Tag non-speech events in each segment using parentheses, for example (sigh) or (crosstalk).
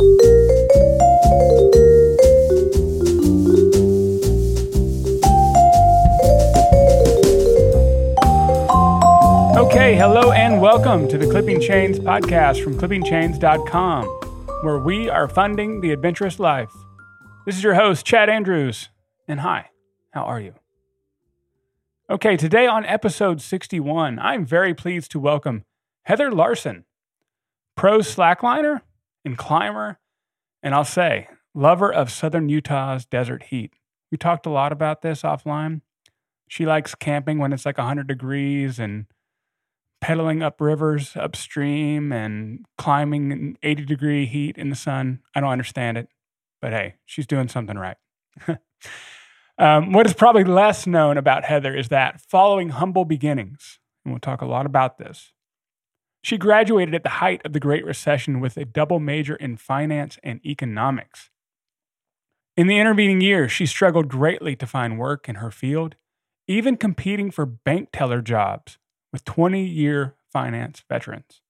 Okay, hello and welcome to the Clipping Chains podcast from clippingchains.com, where we are funding the adventurous life. This is your host, Chad Andrews, and hi, how are you? Okay, today on episode 61, I'm very pleased to welcome Heather Larsen, pro slackliner and climber, and I'll say, lover of southern Utah's desert heat. We talked a lot about this offline. She likes camping when it's like 100 degrees and pedaling up rivers upstream and climbing in 80 degree heat in the sun. I don't understand it, but hey, she's doing something right. (laughs) um, what is probably less known about Heather is that following humble beginnings, and we'll talk a lot about this, she graduated at the height of the Great Recession with a double major in finance and economics. In the intervening years, she struggled greatly to find work in her field, even competing for bank teller jobs with 20 year finance veterans.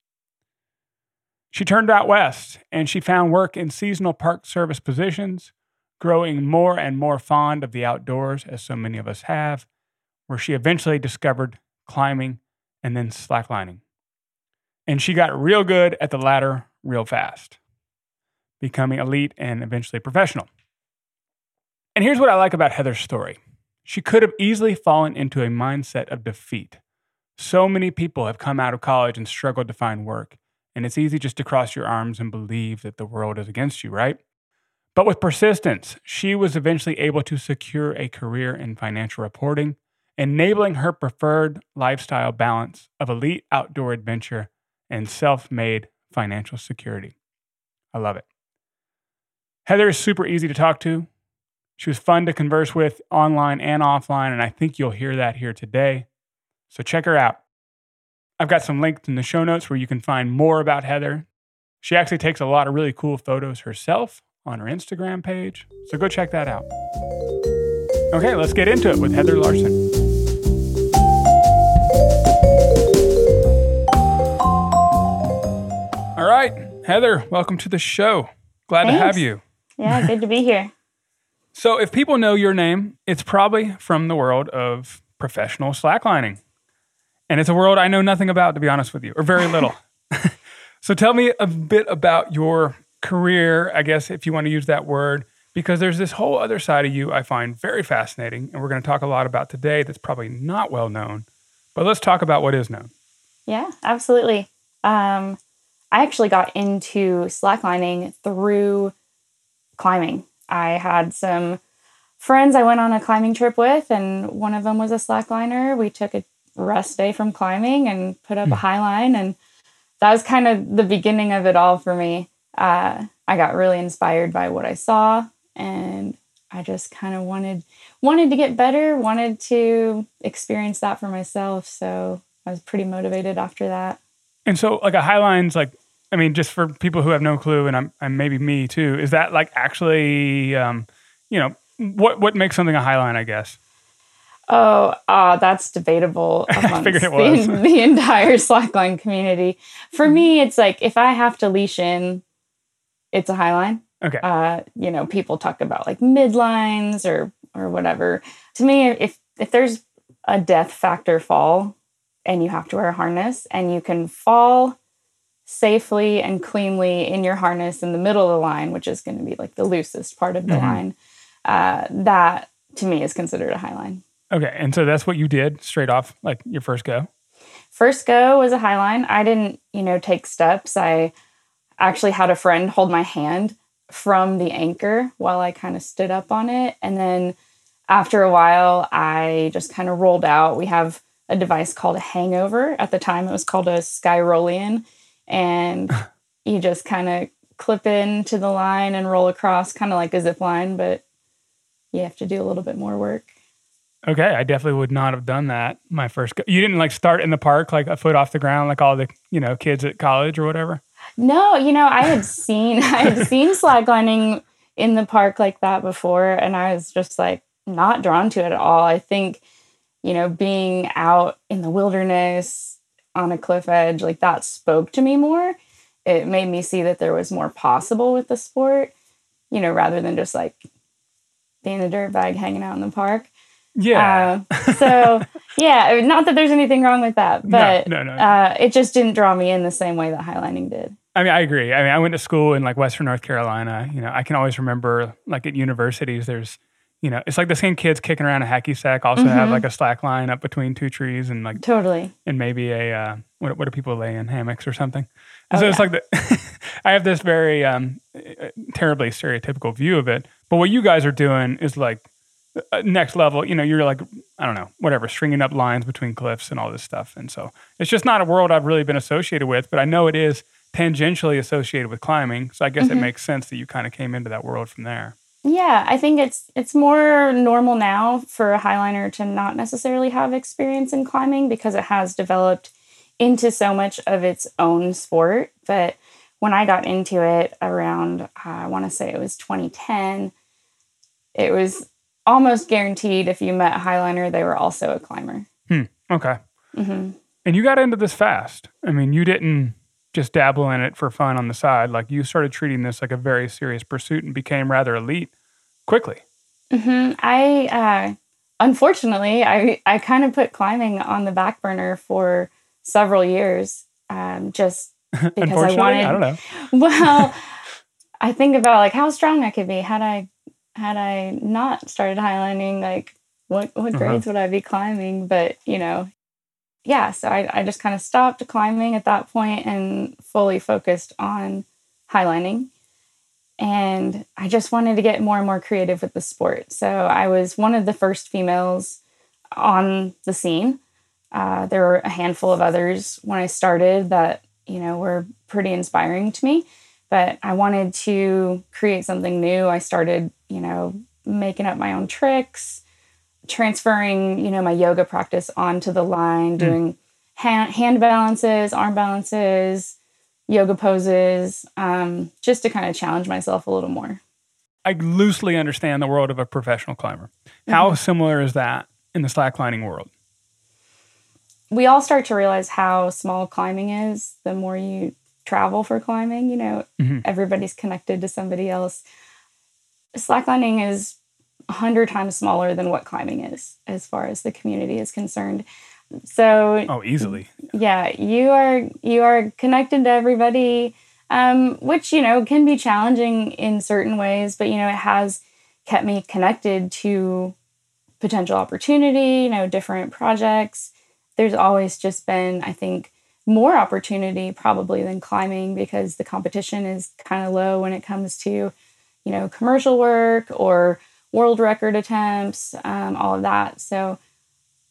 She turned out west and she found work in seasonal park service positions, growing more and more fond of the outdoors, as so many of us have, where she eventually discovered climbing and then slacklining. And she got real good at the latter real fast, becoming elite and eventually professional. And here's what I like about Heather's story she could have easily fallen into a mindset of defeat so many people have come out of college and struggled to find work, and it's easy just to cross your arms and believe that the world is against you, right? But with persistence, she was eventually able to secure a career in financial reporting, enabling her preferred lifestyle balance of elite outdoor adventure and self made financial security. I love it. Heather is super easy to talk to. She was fun to converse with online and offline, and I think you'll hear that here today. So check her out. I've got some links in the show notes where you can find more about Heather. She actually takes a lot of really cool photos herself on her Instagram page. So go check that out. Okay, let's get into it with Heather Larsen. Heather, welcome to the show. Glad Thanks. to have you. Yeah, good to be here. (laughs) So, if people know your name, it's probably from the world of professional slacklining. And it's a world I know nothing about, to be honest with you, or very little. (laughs) (laughs) so tell me a bit about your career, I guess, if you want to use that word, because there's this whole other side of you I find very fascinating. And we're going to talk a lot about today that's probably not well known. But let's talk about what is known. Yeah, absolutely. Um, I actually got into slacklining through climbing. I had some friends I went on a climbing trip with, and one of them was a slackliner. We took a rest day from climbing and put up mm. a hmm. high line, and that was kind of the beginning of it all for me. Uh, I got really inspired by what I saw, and I just kind of wanted wanted to get better, wanted to experience that for myself. So I was pretty motivated after that. And so, like a high line's like, I mean, just for people who have no clue, and I'm, and maybe me too, is that like actually, um, you know, what what makes something a highline? I guess. Oh, uh, that's debatable (laughs) amongst the, (laughs) the, entire slackline community. For mm-hmm. me, it's like if I have to leash in, it's a highline. Okay. Uh, you know, people talk about like midlines or or whatever. To me, if if there's a death factor fall and you have to wear a harness and you can fall safely and cleanly in your harness in the middle of the line, which is going to be like the loosest part of the mm-hmm. line uh, that to me is considered a high line. Okay, and so that's what you did straight off, like your first go. First go was a high line. I didn't, you know, take steps. I actually had a friend hold my hand from the anchor while I kind of stood up on it, and then after a while, I just kind of rolled out. We have a device called a hangover. At the time, it was called a Skyrolian. and (laughs) you just kind of clip into the line and roll across, kind of like a zip line, but you have to do a little bit more work. Okay, I definitely would not have done that my first. Go- you didn't like start in the park like a foot off the ground like all the you know kids at college or whatever. No, you know I had seen (laughs) I had seen slacklining in the park like that before, and I was just like not drawn to it at all. I think you know being out in the wilderness on a cliff edge like that spoke to me more it made me see that there was more possible with the sport, you know, rather than just like being a dirt bag hanging out in the park. Yeah. Uh, so (laughs) yeah, not that there's anything wrong with that, but no, no, no. Uh, it just didn't draw me in the same way that highlining did. I mean, I agree. I mean, I went to school in like Western North Carolina. You know, I can always remember like at universities, there's, you know, it's like the same kids kicking around a hacky sack also have Mhm. like a slack line up between two trees and like, Totally. and maybe a, uh, what, what do people lay in hammocks or something? And Oh, so it's yeah. like the, (laughs) I have this very um, uh, terribly stereotypical view of it. But what you guys are doing is like uh, next level. You know, you're like, I don't know, whatever, stringing up lines between cliffs and all this stuff. And so it's just not a world I've really been associated with, but I know it is tangentially associated with climbing. So I guess it Mhm. makes sense that you kind of came into that world from there. Yeah, I think it's it's more normal now for a highliner to not necessarily have experience in climbing because it has developed into so much of its own sport. But when I got into it around, uh, I want to say it was 2010, it was almost guaranteed if you met a highliner, they were also a climber. Hmm. Okay. hmm And you got into this fast. I mean, you didn't just dabble in it for fun on the side. Like you started treating this like a very serious pursuit and became rather elite quickly. hmm I uh, unfortunately I I kind of put climbing on the back burner for several years, um, just (laughs) because I wanted. I don't know. (laughs) Well, I think about like how strong I could be had I had I not started highlining. Like what what Uh-huh. grades would I be climbing? But you know, yeah. So I I just kind of stopped climbing at that point and fully focused on highlining. And I just wanted to get more and more creative with the sport. So I was one of the first females on the scene. Uh, there were a handful of others when I started that you know were pretty inspiring to me. But I wanted to create something new. I started, you know, making up my own tricks, transferring, you know, my yoga practice onto the line, doing hand, hand balances, arm balances, yoga poses, um, just to kind of challenge myself a little more. I loosely understand the world of a professional climber. How Mm-hmm. similar is that in the slacklining world? we all start to realize how small climbing is the more you travel for climbing. You know, Mhm. everybody's connected to somebody else. Slacklining is a hundred times smaller than what climbing is, as far as the community is concerned. So Oh, easily. yeah you are you are connected to everybody um, which you know can be challenging in certain ways but you know it has kept me connected to potential opportunity you know different projects there's always just been i think more opportunity probably than climbing because the competition is kind of low when it comes to you know commercial work or world record attempts um, all of that so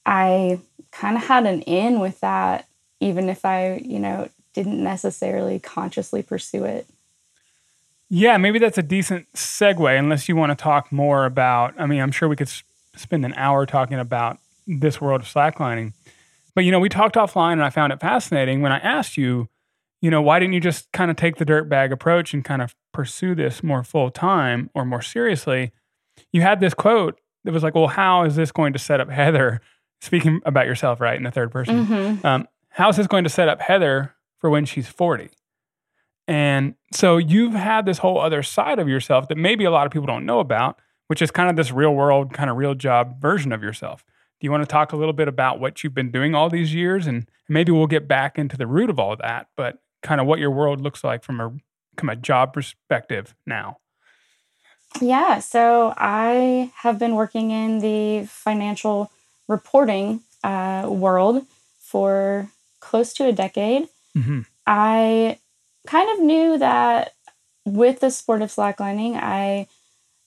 i kind of had an in with that, even if I, you know, didn't necessarily consciously pursue it. Yeah, maybe that's a decent segue, unless you want to talk more about. I mean, I'm sure we could s- spend an hour talking about this world of slacklining. But, you know, we talked offline and I found it fascinating when I asked you, you know, why didn't you just kind of take the dirt bag approach and kind of pursue this more full time or more seriously? You had this quote that was like, well, how is this going to set up Heather? Speaking about yourself, right, in the third person. Mm-hmm. Um, how's this going to set up Heather for when she's 40? And so you've had this whole other side of yourself that maybe a lot of people don't know about, which is kind of this real world, kind of real job version of yourself. Do you want to talk a little bit about what you've been doing all these years? And maybe we'll get back into the root of all of that, but kind of what your world looks like from a, from a job perspective now. Yeah. So I have been working in the financial reporting uh, world for close to a decade. Mm-hmm. I kind of knew that with the sport of slacklining, I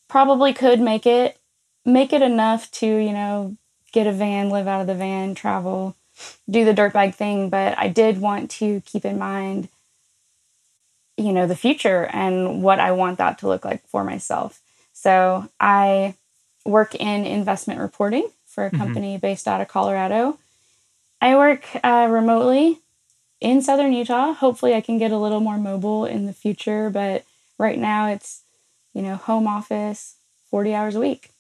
probably could make it make it enough to, you know, get a van, live out of the van, travel, do the dirt bag thing, but I did want to keep in mind you know, the future and what I want that to look like for myself. So, I work in investment reporting for a Mhm. company based out of Colorado. I work uh, remotely in southern Utah. Hopefully, I can get a little more mobile in the future, but right now it's, you know, home office, 40 hours a week.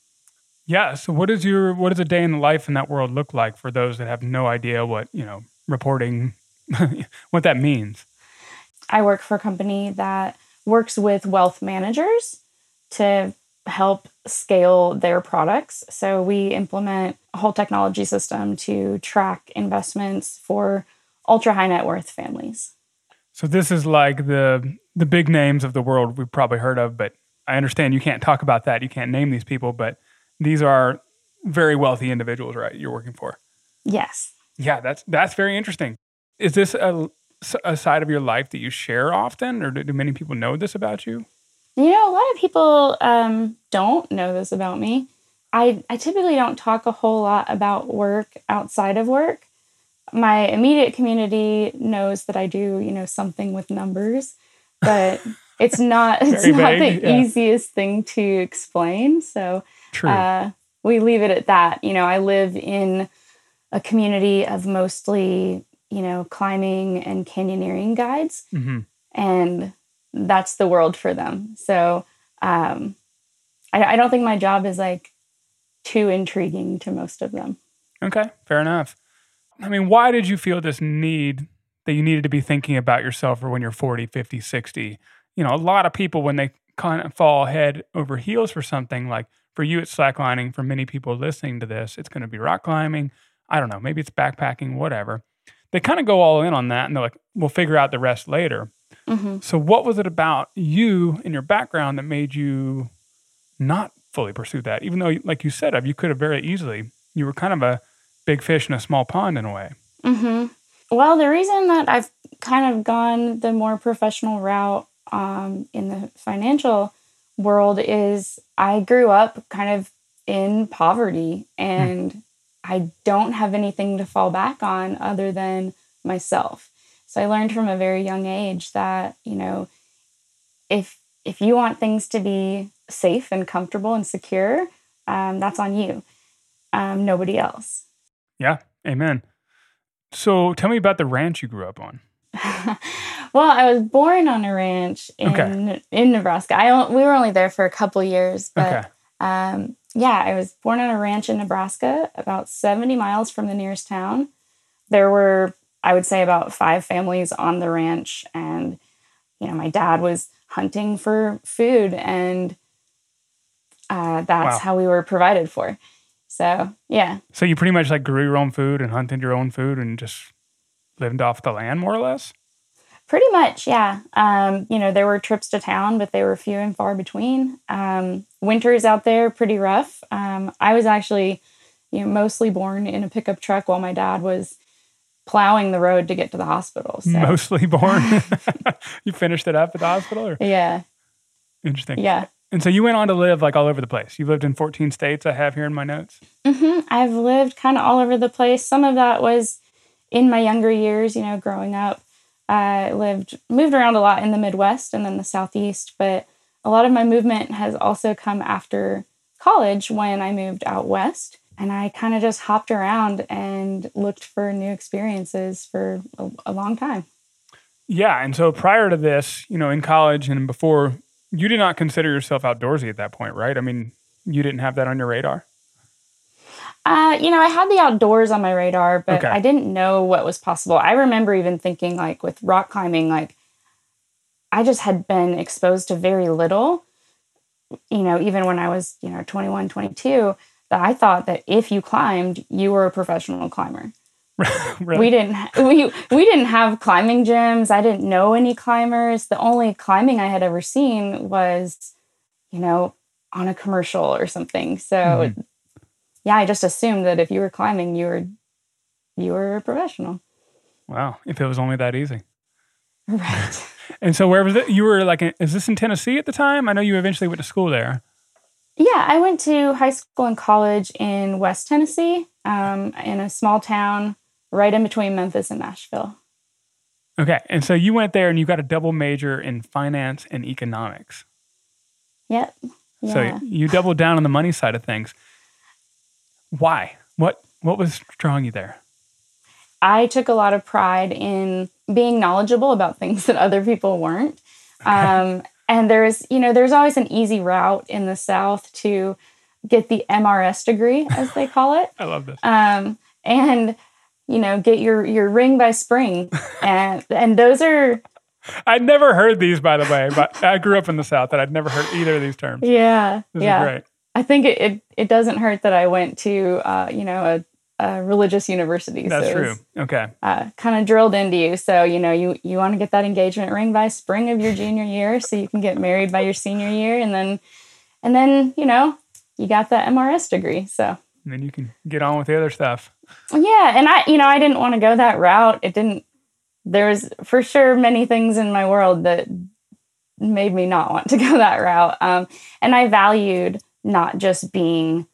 Yeah. So what is your what does a day in the life in that world look like for those that have no idea what, you know, reporting (laughs) what that means? I work for a company that works with wealth managers to help scale their products. So we implement a whole technology system to track investments for ultra high net worth families. So this is like the the big names of the world we've probably heard of, but I understand you can't talk about that. You can't name these people, but these are very wealthy individuals, right? You're working for. Yes. Yeah, that's that's very interesting. Is this a, a side of your life that you share often, or do, do many people know this about you? You know, a lot of people um, don't know this about me. I, I typically don't talk a whole lot about work outside of work. My immediate community knows that I do, you know, something with numbers, but (laughs) it's not it's not vague, the yeah. easiest thing to explain. So uh, we leave it at that. You know, I live in a community of mostly, you know, climbing and canyoneering guides. Mm-hmm. And that's the world for them. So um, I, I don't think my job is like too intriguing to most of them. Okay, fair enough. I mean, why did you feel this need that you needed to be thinking about yourself for when you're 40, 50, 60? You know, a lot of people, when they kind of fall head over heels for something, like for you, it's slacklining. For many people listening to this, it's going to be rock climbing. I don't know, maybe it's backpacking, whatever. They kind of go all in on that and they're like, we'll figure out the rest later. Mm-hmm. So, what was it about you and your background that made you not fully pursue that? Even though, like you said, you could have very easily. You were kind of a big fish in a small pond in a way. Mm-hmm. Well, the reason that I've kind of gone the more professional route um, in the financial world is I grew up kind of in poverty and mm. I don't have anything to fall back on other than myself. So I learned from a very young age that, you know, if if you want things to be safe and comfortable and secure, um, that's on you, um, nobody else. Yeah, amen. So tell me about the ranch you grew up on. (laughs) well, I was born on a ranch in okay. in Nebraska. I we were only there for a couple years, but okay. um, yeah, I was born on a ranch in Nebraska, about seventy miles from the nearest town. There were I would say about five families on the ranch. And, you know, my dad was hunting for food and uh, that's wow. how we were provided for. So, yeah. So you pretty much like grew your own food and hunted your own food and just lived off the land more or less? Pretty much, yeah. Um, you know, there were trips to town, but they were few and far between. Um, winters out there pretty rough. Um, I was actually, you know, mostly born in a pickup truck while my dad was plowing the road to get to the hospital. So. Mostly born. (laughs) (laughs) you finished it up at the hospital? Or? Yeah. Interesting. Yeah. And so you went on to live like all over the place. You lived in 14 states, I have here in my notes. Mm-hmm. I've lived kind of all over the place. Some of that was in my younger years, you know, growing up. I lived, moved around a lot in the Midwest and then the Southeast, but a lot of my movement has also come after college when I moved out west and I kind of just hopped around and looked for new experiences for a, a, long time. Yeah, and so prior to this, you know, in college and before, you did not consider yourself outdoorsy at that point, right? I mean, you didn't have that on your radar. Uh, you know, I had the outdoors on my radar, but okay. I didn't know what was possible. I remember even thinking, like, with rock climbing, like, I just had been exposed to very little, you know, even when I was, you know, 21, 22 that I thought that if you climbed, you were a professional climber. (laughs) really? We didn't we we didn't have climbing gyms. I didn't know any climbers. The only climbing I had ever seen was, you know, on a commercial or something. So mm-hmm. yeah, I just assumed that if you were climbing, you were you were a professional. Wow, if it was only that easy. (laughs) Right. (laughs) and so where was it? You were like, is this in Tennessee at the time? I know you eventually went to school there. Yeah, I went to high school and college in West Tennessee, um, in a small town right in between Memphis and Nashville. Okay, and so you went there and you got a double major in finance and economics. Yep. Yeah. So you doubled down on the money side of things. Why? What what was drawing you there? I took a lot of pride in being knowledgeable about things (laughs) that other people weren't. Okay. Um, and there's, you know, there's always an easy route in the South to get the MRS degree, as they (laughs) call it. I love this. Um, and you know, get your your ring by spring, (laughs) and and those are I'd never heard these, by the way, but I grew up in the South and I'd never heard either of these terms. Yeah. This yeah. is great. I think it, it, it doesn't hurt that I went to, uh, you know, a, a religious university. That's so true. Okay. Uh, kind of drilled into you. So, you know, you, you want to get that engagement ring by spring of your junior year so you can get married by your senior year. And then, and then, you know, you got that MRS degree. So, And then you can get on with the other stuff. yeah. And I, you know, I didn't want to go that route. It didn't, there was for sure many things in my world that made me not want to go that route. Um, and I valued not just being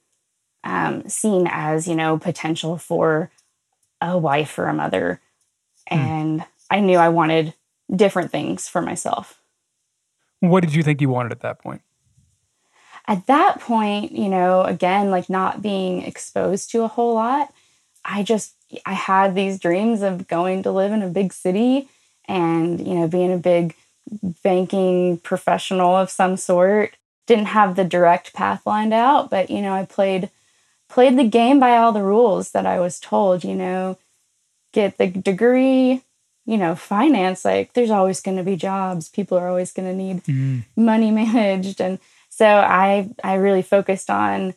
um, seen as, you know, potential for a wife or a mother. And I knew I wanted different things for myself. What did you think you wanted at that point? At that point, you know, again, like not being exposed to a whole lot, I just, I had these dreams of going to live in a big city and, you know, being a big banking professional of some sort. Didn't have the direct path lined out, but, you know, I played played the game by all the rules that I was told, you know, get the degree, you know, finance, like there's always going to be jobs. People are always going to need Mm. money (laughs) managed and so I I really focused on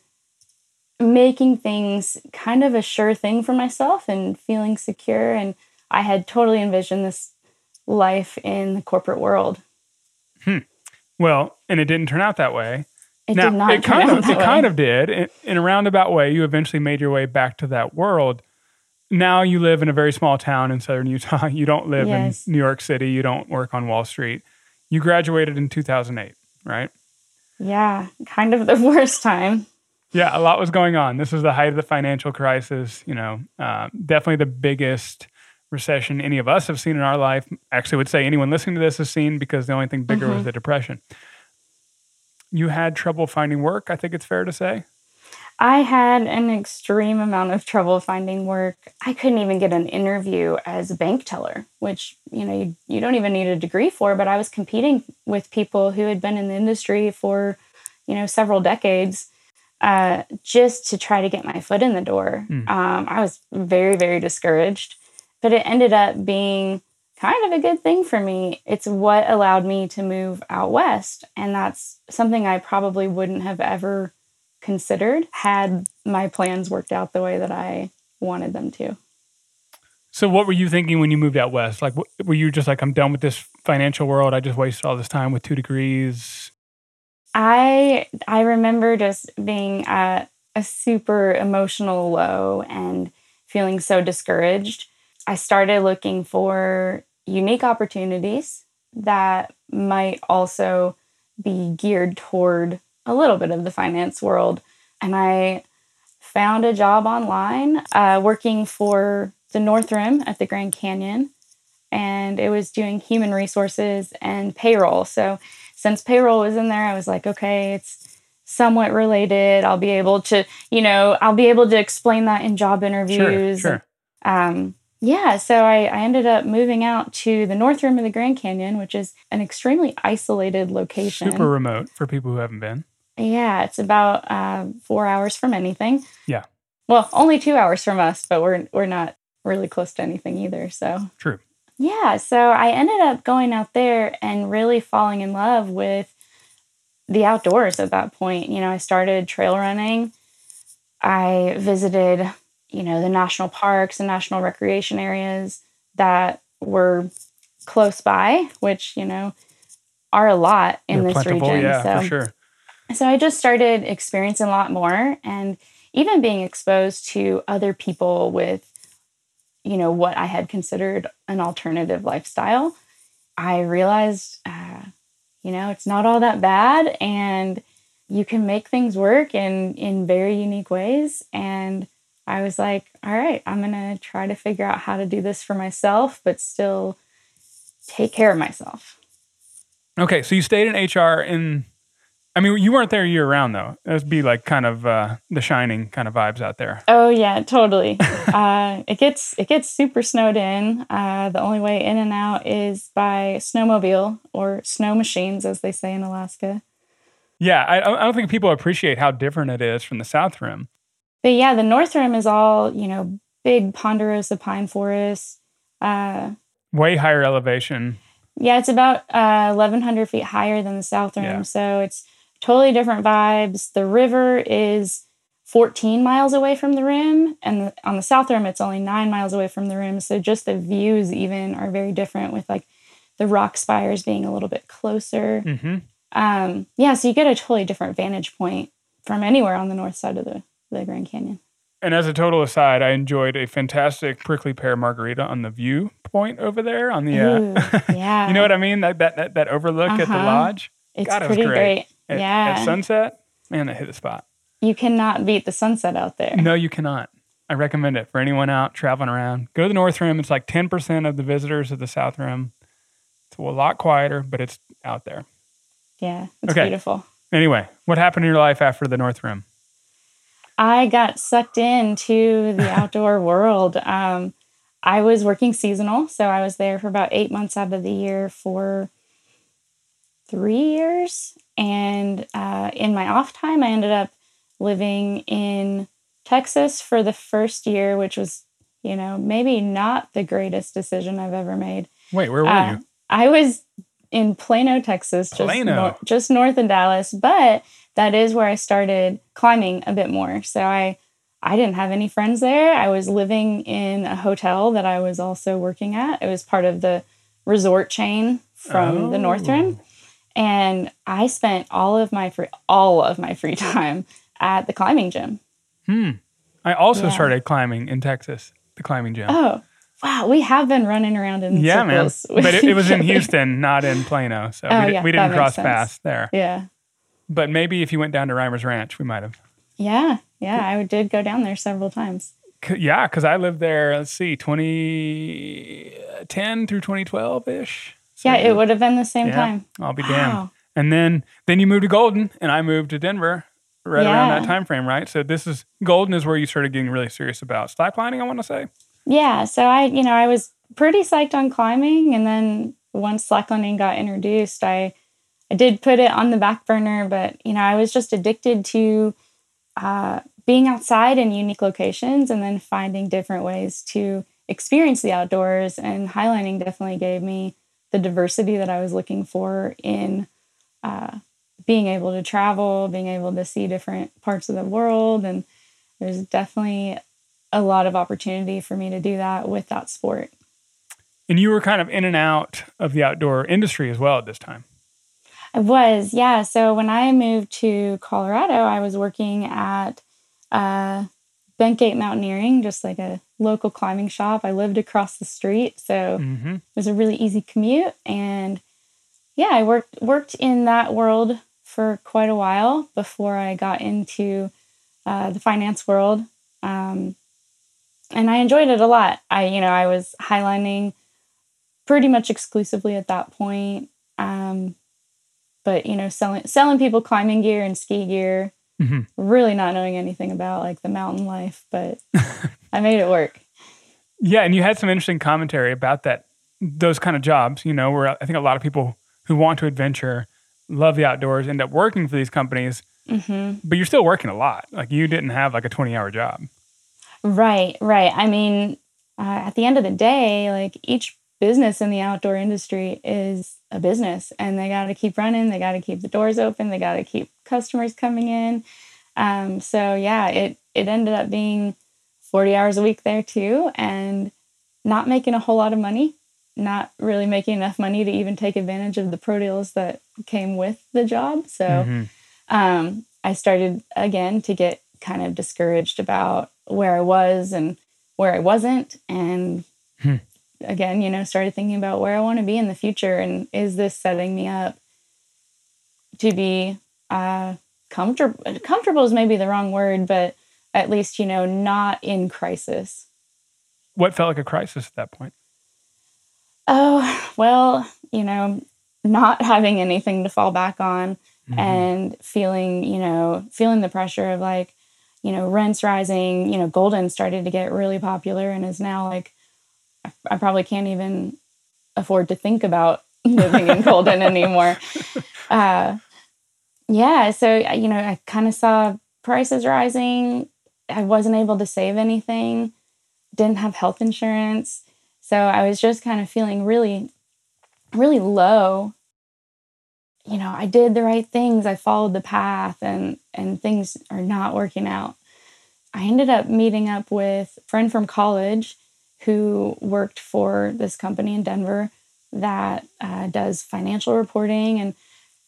making things kind of a sure thing for myself and feeling secure and I had totally envisioned this life in the corporate world. Well, and it didn't turn out that way. It now, did not it kind of it way. kind of did. In, in a roundabout way, you eventually made your way back to that world. Now you live in a very small town in southern Utah. (laughs) You don't live Yes. in New York City. You don't work on Wall Street. You graduated in 2008, right? yeah, kind of the (laughs) worst time. Yeah, a lot was going on. This was the height of the financial crisis. You know, uh, definitely the biggest recession any of us have seen in our life. Actually, would say anyone listening to this has seen because the only thing bigger was the depression. You had trouble finding work. I think it's fair to say. I had an extreme amount of trouble finding work. I couldn't even get an interview as a bank teller, which, you know, you, you don't even need a degree for, but I was competing with people who had been in the industry for, you know, several decades uh, just to try to get my foot in the door. Hmm. Um, I was very, very discouraged, but it ended up being kind of a good thing for me. It's what allowed me to move out west. And that's something I probably wouldn't have ever considered had my plans worked out the way that I wanted them to. So, what were you thinking when you moved out west? Like, were you just like, I'm done with this financial world? I just wasted all this time with two degrees. I I remember just being at a super emotional low and feeling so discouraged. I started looking for unique opportunities that might also be geared toward a little bit of the finance world. And I found a job online uh, working for the North Rim at the Grand Canyon. And it was doing human resources and payroll. So since payroll was in there, I was like, okay, it's somewhat related. I'll be able to, you know, I'll be able to explain that in job Sure, interviews. sure. Um, yeah, so I, I ended up moving out to the North Rim of the Grand Canyon, which is an extremely isolated location. Super remote for people who haven't been. Yeah, it's about uh, four hours from anything. Yeah. Well, only two hours from us, but we're we're not really close to anything either. So True. yeah, so I ended up going out there and really falling in love with the outdoors at that point. You know, I started trail running. I visited, you know, the national parks and national recreation areas that were close by, which, you know, are a lot in They're this region. Yeah, so for sure. so I just started experiencing a lot more and even being exposed to other people with, you know, what I had considered an alternative lifestyle. I realized, uh, you know, it's not all that bad and you can make things work in, in very unique ways. And I was like, all right, I'm going to try to figure out how to do this for myself, but still take care of myself. Okay, so you stayed in HR in. I mean, you weren't there year round though. That'd be like kind of uh, the Shining kind of vibes out there. Oh yeah, totally. (laughs) uh, it gets it gets super snowed in. Uh, the only way in and out is by snowmobile or snow machines, as they say in Alaska. Yeah, I, I don't think people appreciate how different it is from the South Rim. But yeah, the North Rim is all you know, big ponderosa pine forests. Uh, Way higher elevation. Yeah, it's about uh, 1,100 feet higher than the South Rim. Yeah. So it's totally different vibes. The river is 14 miles away from the rim, and the, on the South Rim, it's only nine miles away from the rim. So just the views, even, are very different with like the rock spires being a little bit closer. hmm Um, yeah, so you get a totally different vantage point from anywhere on the north side of the, the Grand Canyon. And as a total aside, I enjoyed a fantastic prickly pear margarita on the view point over there on the. Uh, Ooh, (laughs) yeah. you know what I mean? That that that, that overlook at the Uh-huh. lodge. It's God, it was pretty great. great. At, yeah. At sunset, man, that hit the spot. you cannot beat the sunset out there. No, you cannot. I recommend it for anyone out traveling around. Go to the North Rim. It's like 10% of the visitors of the South Rim. It's a lot quieter, but it's out there. Yeah, it's Okay. beautiful. Anyway, what happened in your life after the North Rim? I got sucked into the (laughs) outdoor world. Um, I was working seasonal, so I was there for about eight months out of the year for three years. And uh, in my off time, I ended up living in Texas for the first year, which was, you know, maybe not the greatest decision I've ever made. Wait, where were Uh, you? I was in Plano, Texas, just, Plano. just north of Dallas, but that is where I started climbing a bit more. So I I didn't have any friends there. I was living in a hotel that I was also working at. It was part of the resort chain from the North Oh. Rim. And I spent all of my free all of my free (laughs) time at the climbing gym. Hmm. I also Yeah. started climbing in Texas, the climbing gym. Oh, wow, we have been running around in yeah, man. circles. (laughs) with But it, it was in. Houston, not in Plano. So Oh, we, yeah, we didn't cross paths there. Yeah. But maybe if you went down to Reimers Ranch, we might have. Yeah, yeah, I did go down there several times. Yeah, because I lived there, let's see, 2010 through 2012 ish. Yeah, it would have been the same Yeah, time. I'll be damned. Wow. And then then you moved to Golden, and I moved to Denver right around that time frame, right? So this is Golden is where you started getting really serious about slacklining. I want to say. Yeah, so I, you know, I was pretty psyched on climbing, and then once slacklining got introduced, I, I did put it on the back burner. But you know, I was just addicted to uh, being outside in unique locations, and then finding different ways to experience the outdoors. And highlining definitely gave me the diversity that I was looking for in uh, being able to travel, being able to see different parts of the world, and there's definitely a lot of opportunity for me to do that with that sport. And you were kind of in and out of the outdoor industry as well at this time. I was, yeah. So when I moved to Colorado, I was working at uh, Bentgate Mountaineering, just like a local climbing shop. I lived across the street, so hmm it was a really easy commute. And yeah, I worked worked in that world for quite a while before I got into uh, the finance world, um, and I enjoyed it a lot. I you know I was highlining pretty much exclusively at that point, um, but you know selling selling people climbing gear and ski gear, Mhm. really not knowing anything about like the mountain life, but (laughs) I made it work. Yeah, and you had some interesting commentary about that, those kind of jobs. You know, where I think a lot of people who want to adventure, love the outdoors, end up working for these companies, hmm but you're still working a lot. Like you didn't have like a 20 hour job. Right, right. I mean, uh, at the end of the day, like each business in the outdoor industry is a business and they got to keep running. They got to keep the doors open. They got to keep customers coming in. Um, so yeah, it, it ended up being 40 hours a week there too and not making a whole lot of money, not really making enough money to even take advantage of the pro deals that came with the job. So, Mhm. um, I started again to get kind of discouraged about where I was and where I wasn't. And Hmm. Again, you know, started thinking about where I want to be in the future and is this setting me up to be uh, comfortable? Comfortable is maybe the wrong word, but at least, you know, not in crisis. What felt like a crisis at that point? Oh, well, you know, not having anything to fall back on Mhm. and feeling, you know, feeling the pressure of like, you know, rents rising, you know, Golden started to get really popular and is now like, I, probably can't even afford to think about (laughs) living in Golden anymore. (laughs) Uh, yeah. So, you know, I kind of saw prices rising. I wasn't able to save anything, didn't have health insurance. So I was just kind of feeling really really low, you know, I did the right things, I followed the path and and things are not working out. I ended up meeting up with a friend from college who worked for this company in Denver that uh, does financial reporting. And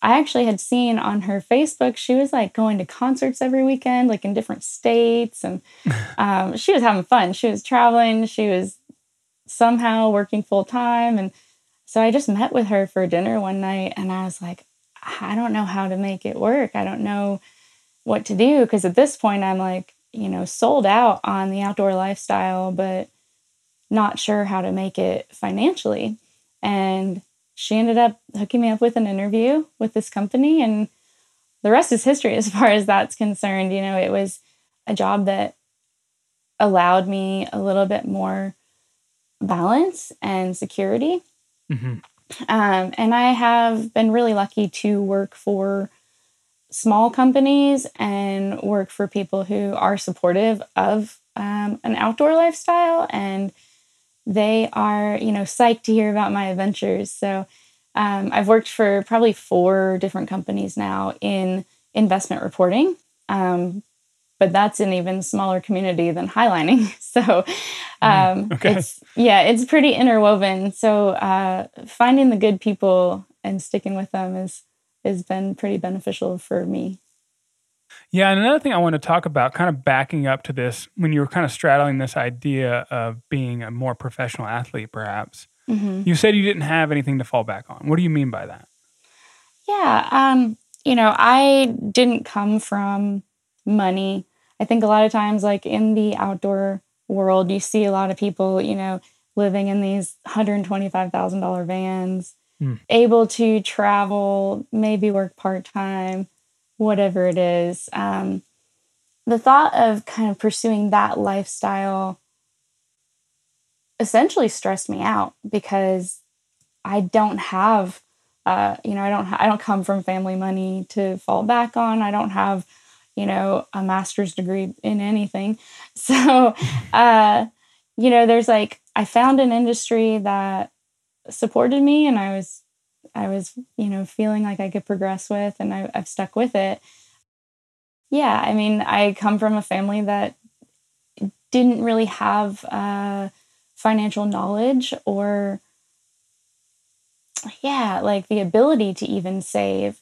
I actually had seen on her Facebook, she was like going to concerts every weekend, like in different states. And (laughs) um, she was having fun. She was traveling. She was somehow working full time. And so I just met with her for dinner one night and I was like, I don't know how to make it work. I don't know what to do. Cause at this point, I'm like, you know, sold out on the outdoor lifestyle, but not sure how to make it financially. And she ended up hooking me up with an interview with this company. And the rest is history as (laughs) far as that's concerned. You know, it was a job that allowed me a little bit more balance and security. Mm-hmm. Um, and I have been really lucky to work for small companies and work for people who are supportive of um, an outdoor lifestyle and they are you know psyched to hear about my adventures so um, i've worked for probably four different companies now in investment reporting um, but that's an even smaller community than highlining (laughs) so mm, um, okay. it's yeah it's pretty interwoven so uh, finding the good people and sticking with them is has been pretty beneficial for me. Yeah, and another thing I want to talk about, kind of backing up to this, when you were kind of straddling this idea of being a more professional athlete, perhaps, mm-hmm. you said you didn't have anything to fall back on. What do you mean by that? Yeah, um, you know, I didn't come from money. I think a lot of times, like in the outdoor world, you see a lot of people, you know, living in these $125,000 vans mm. able to travel, maybe work part time, whatever it is. Um, the thought of kind of pursuing that lifestyle essentially stressed me out because I don't have, uh, you know, I don't, ha- I don't come from family money to fall back on. I don't have, you know, a master's degree in anything. (laughs) So, uh, you know, there's like, I found an industry that supported me and I was I was, you know, feeling like I could progress with and I, I've stuck with it. Yeah, I mean, I come from a family that didn't really have uh, financial knowledge or, yeah, like the ability to even save.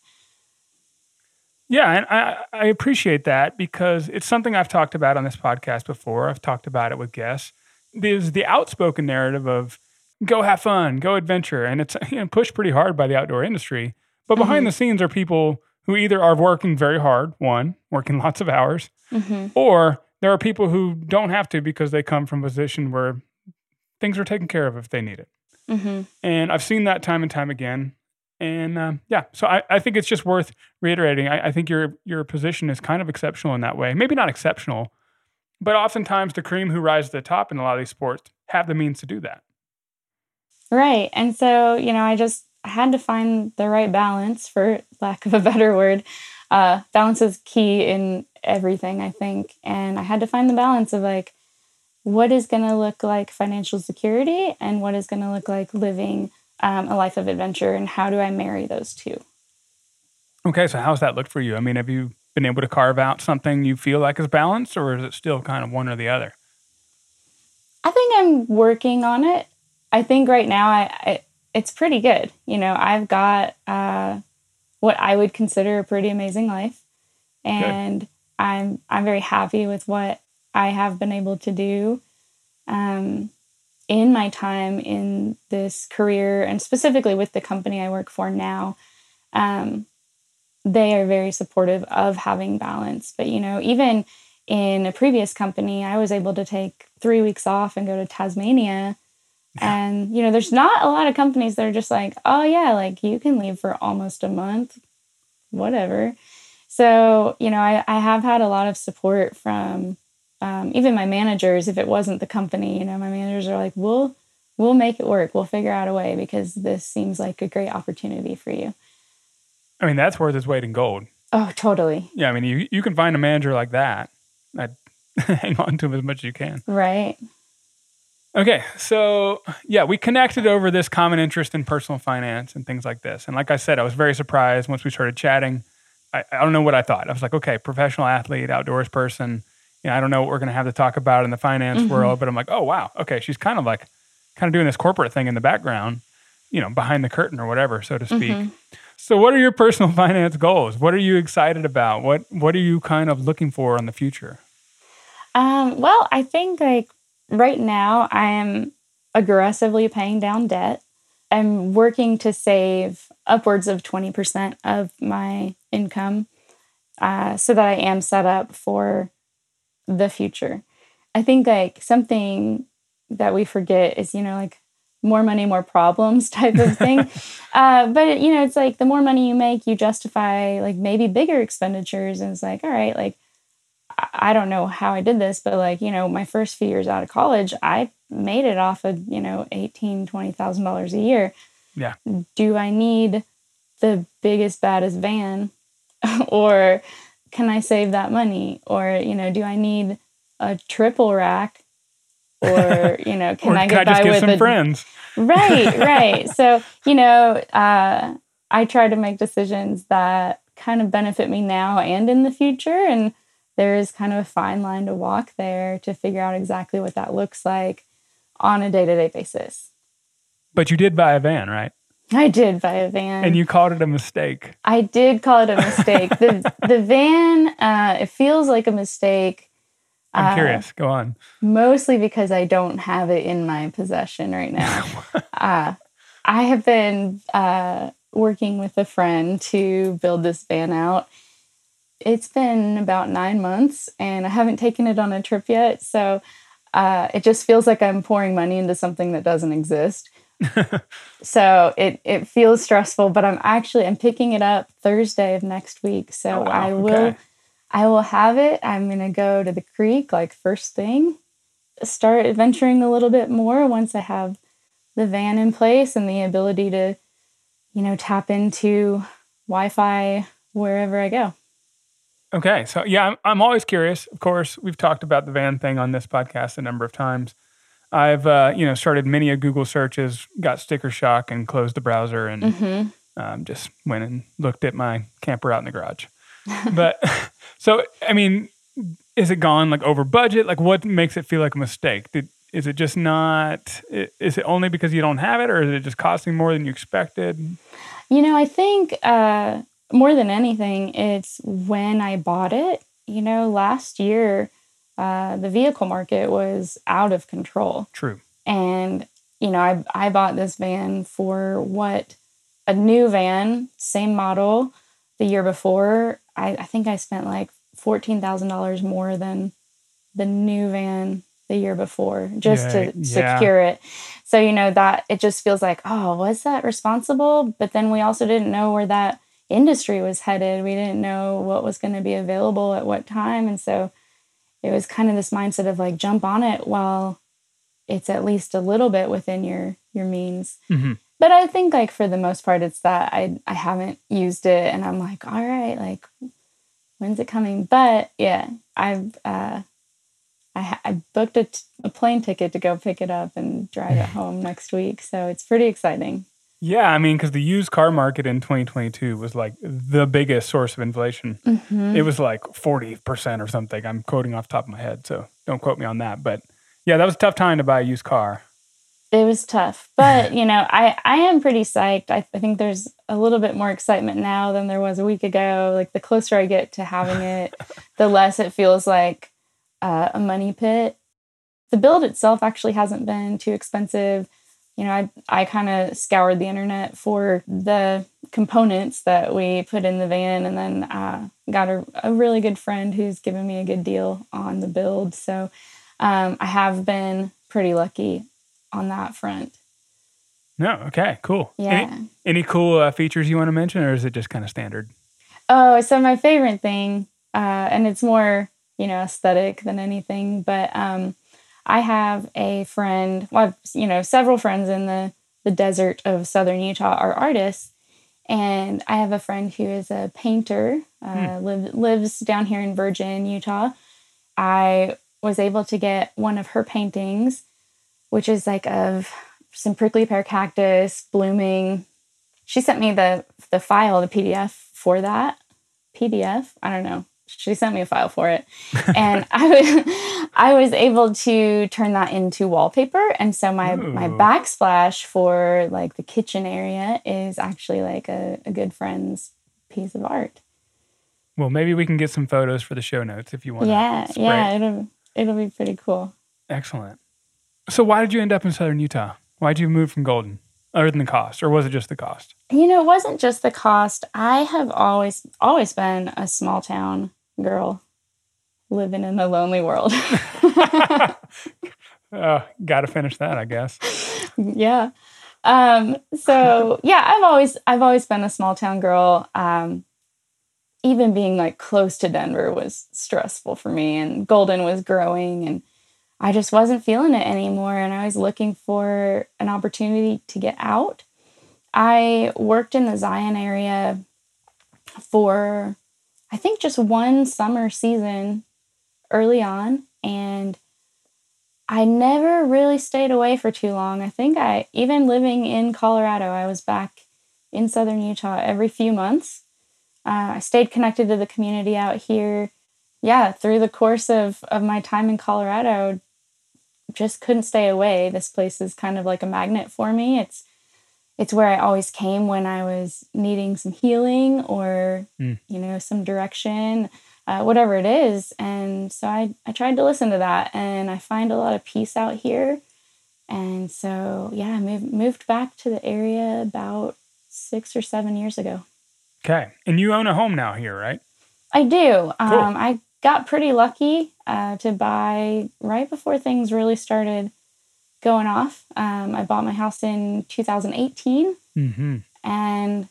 Yeah, and I, I appreciate that because it's something I've talked about on this podcast before. I've talked about it with guests. There's the outspoken narrative of, go have fun, go adventure. And it's (laughs) you know, pushed pretty hard by the outdoor industry. But behind mm-hmm. the scenes are people who either are working very hard, one, working (laughs) lots of hours, mm-hmm. or there are people who don't have to because they come from a position where things are taken care of if they need it. Mm-hmm. And I've seen that time and time again. And um, yeah, so I, I think it's just worth reiterating. I, I think your your position is kind of exceptional in that way. Maybe not exceptional, but oftentimes the cream who rise to the top in a lot of these sports have the means to do that. Right. And so, you know, I just had to find the right balance, for lack of a better word. Uh, balance is key in everything, I think. And I had to find the balance of like, what is going to look like financial security and what is going to look like living um, a life of adventure and how do I marry those two? Okay, so how's that look for you? I mean, have you been able to carve out something you feel like is balanced or is it still kind of one or the other? I think I'm working on it. I think right now I, I it's pretty good. You know, I've got uh, what I would consider a pretty amazing life, and. I'm I'm very happy with what I have been able to do um, in my time in this career, and specifically with the company I work for now. Um, they are very supportive of having balance, but you know, even in a previous company, I was able to take three weeks off and go to Tasmania and, you know, there's not a lot of companies that are just like, oh, yeah, like you can leave for almost a month, whatever. So, you know, I, I have had a lot of support from um, even my managers. If it wasn't the company, you know, my managers are like, we'll, we'll make it work. We'll figure out a way because this seems like a great opportunity for you. I mean, that's worth its weight in gold. Oh, totally. Yeah. I mean, you, you can find a manager like that. I'd (laughs) hang on to him as much as you can. Right. Okay, so yeah, we connected over this common interest in personal finance and things like this. And like I said, I was very surprised once we started chatting. I, I don't know what I thought. I was like, okay, professional athlete, outdoors person. You know, I don't know what we're going to have to talk about in the finance Mhm. world, but I'm like, oh wow, okay, she's kind of like, kind of doing this corporate thing in the background, you know, behind the curtain or whatever, so to speak. Mhm. So, what are your personal (laughs) finance goals? What are you excited about? What What are you kind of looking for in the future? Um, well, I think like right now I am aggressively paying down debt. I'm working to save upwards of 20% of my income uh, so that I am set up for the future. I think like something that we forget is, you know, like more money, more problems (laughs) type of thing. (laughs) uh, but, you know, it's like the more money you make, you justify like maybe bigger expenditures. And it's like, all right, like I- don't know how I did this, but like, you know, my first few years out of college, I made it off of, you know, eighteen, twenty thousand dollars a year. Yeah. Do I need the biggest, baddest van? (laughs) or can I save that money? Or, you know, do I need a triple rack? Or, (laughs) you know, can I can I get by with some a friends? right (laughs) right so you know uh, i try to make decisions that kind of benefit me now and in the future and there is kind of a fine line to walk there to figure out exactly what that looks like on a day-to-day basis But you did buy a van, right? i did buy a van And you called it a mistake. i did call it a mistake the, (laughs) the van uh, it feels like a mistake I'm uh, curious. Go on. mostly because I don't have it in my possession right now. (laughs) uh, I have been uh, working with a friend to build this van out. It's been about nine months and I haven't taken it on a trip yet. So uh, it just feels like I'm pouring money into something that doesn't exist. (laughs) so it, it feels stressful, but I'm actually I'm picking it up Thursday of next week. So Oh, wow. I will Okay. I will have it. I'm going to go to the creek like first thing, start adventuring a little bit more once I have the van in place and the ability to, you know, tap into Wi Fi wherever I go. Okay. So, yeah, I'm, I'm always curious. Of course, we've talked about the van thing on this podcast a number of times. I've, uh, you know, started many a Google searches, got sticker shock and closed the browser and hmm um, just went and looked at my camper out in the garage. (laughs) but so, I mean, is it gone like over budget? Like, what makes it feel like a mistake? Did, is it just not? Is it only because you don't have it, or is it just costing more than you expected? You know, I think uh, more than anything, it's when I bought it. You know, last year, uh, the vehicle market was out of control. True. and you know I, I bought this van for what a new van same model the year before i, I think i spent like $14000 more than the new van the year before just Yeah, to yeah. secure it so you know that it just feels like oh was that responsible but then we also didn't know where that industry was headed we didn't know what was going to be available at what time and so it was kind of this mindset of like jump on it while it's at least a little bit within your your means. Hmm but i think like for the most part it's that i i haven't used it and i'm like all right like when's it coming? But yeah i've uh I, ha- I booked a, t- a plane ticket to go pick it up and drive it home next week so it's pretty exciting Yeah, I mean, because the used car market in 2022 was like the biggest source of inflation. Mhm. It was like 40% or something. I'm quoting off the top of my head, so don't quote me on that. But yeah, that was a tough time to buy a used car. it was tough but (laughs) you know i i am pretty psyched I, I think there's a little bit more excitement now than there was a week ago like the closer i get to having it (laughs) the less it feels like uh, a money pit the build itself actually hasn't been too expensive you know i i kind of scoured the internet for the components that we put in the van and then uh, got a, a really good friend who's given me a good deal on the build so um, i have been pretty lucky on that front. No, okay, cool. Yeah. Any, any cool uh, features you want to mention, or is it just kind of standard? Oh, so my favorite thing, uh, and it's more, you know, aesthetic than anything, but um, I have a friend, well, I've, you know, several friends in the, the desert of southern Utah are artists. And I have a friend who is a painter, uh, live, lives down here in Virgin, Utah. I was able to get one of her paintings which is like of some prickly pear cactus blooming. She sent me the the file, the PDF for that. PDF, I don't know. She sent me a file for it, and I was (laughs) I was able to turn that into wallpaper. And so my Ooh. my backsplash for like the kitchen area is actually like a, a good friend's piece of art. Well, maybe we can get some photos for the show notes if you want. Yeah, yeah, it. it'll it'll be pretty cool. Excellent. So, why did you end up in southern Utah? Why did you move from Golden, other than the cost, or was it just the cost? You know, it wasn't just the cost. I have always always been a small town girl living in a lonely world. (laughs) Uh, Got to finish that, I guess. yeah. Um, so (laughs) yeah, I've always I've always been a small town girl. Um, even being like close to Denver was stressful for me, and Golden was growing, and I just wasn't feeling it anymore. And I was looking for an opportunity to get out. I worked in the Zion area for I think just one summer season early on, and I never really stayed away for too long. I think I, even living in Colorado, I was back in southern Utah every few months. Uh, I stayed connected to the community out here. Yeah, through the course of, of my time in Colorado, just couldn't stay away. This place is kind of like a magnet for me. It's it's where I always came when I was needing some healing or Mm. you know some direction uh, whatever it is. And so I, I tried to listen to that and I find a lot of peace out here. And so, yeah, I moved, moved back to the area about six or seven years ago. Okay. And you own a home now here, right? I do. Um, I got pretty lucky uh, to buy right before things really started going off. Um, I bought my house in 2018 Mm-hmm. and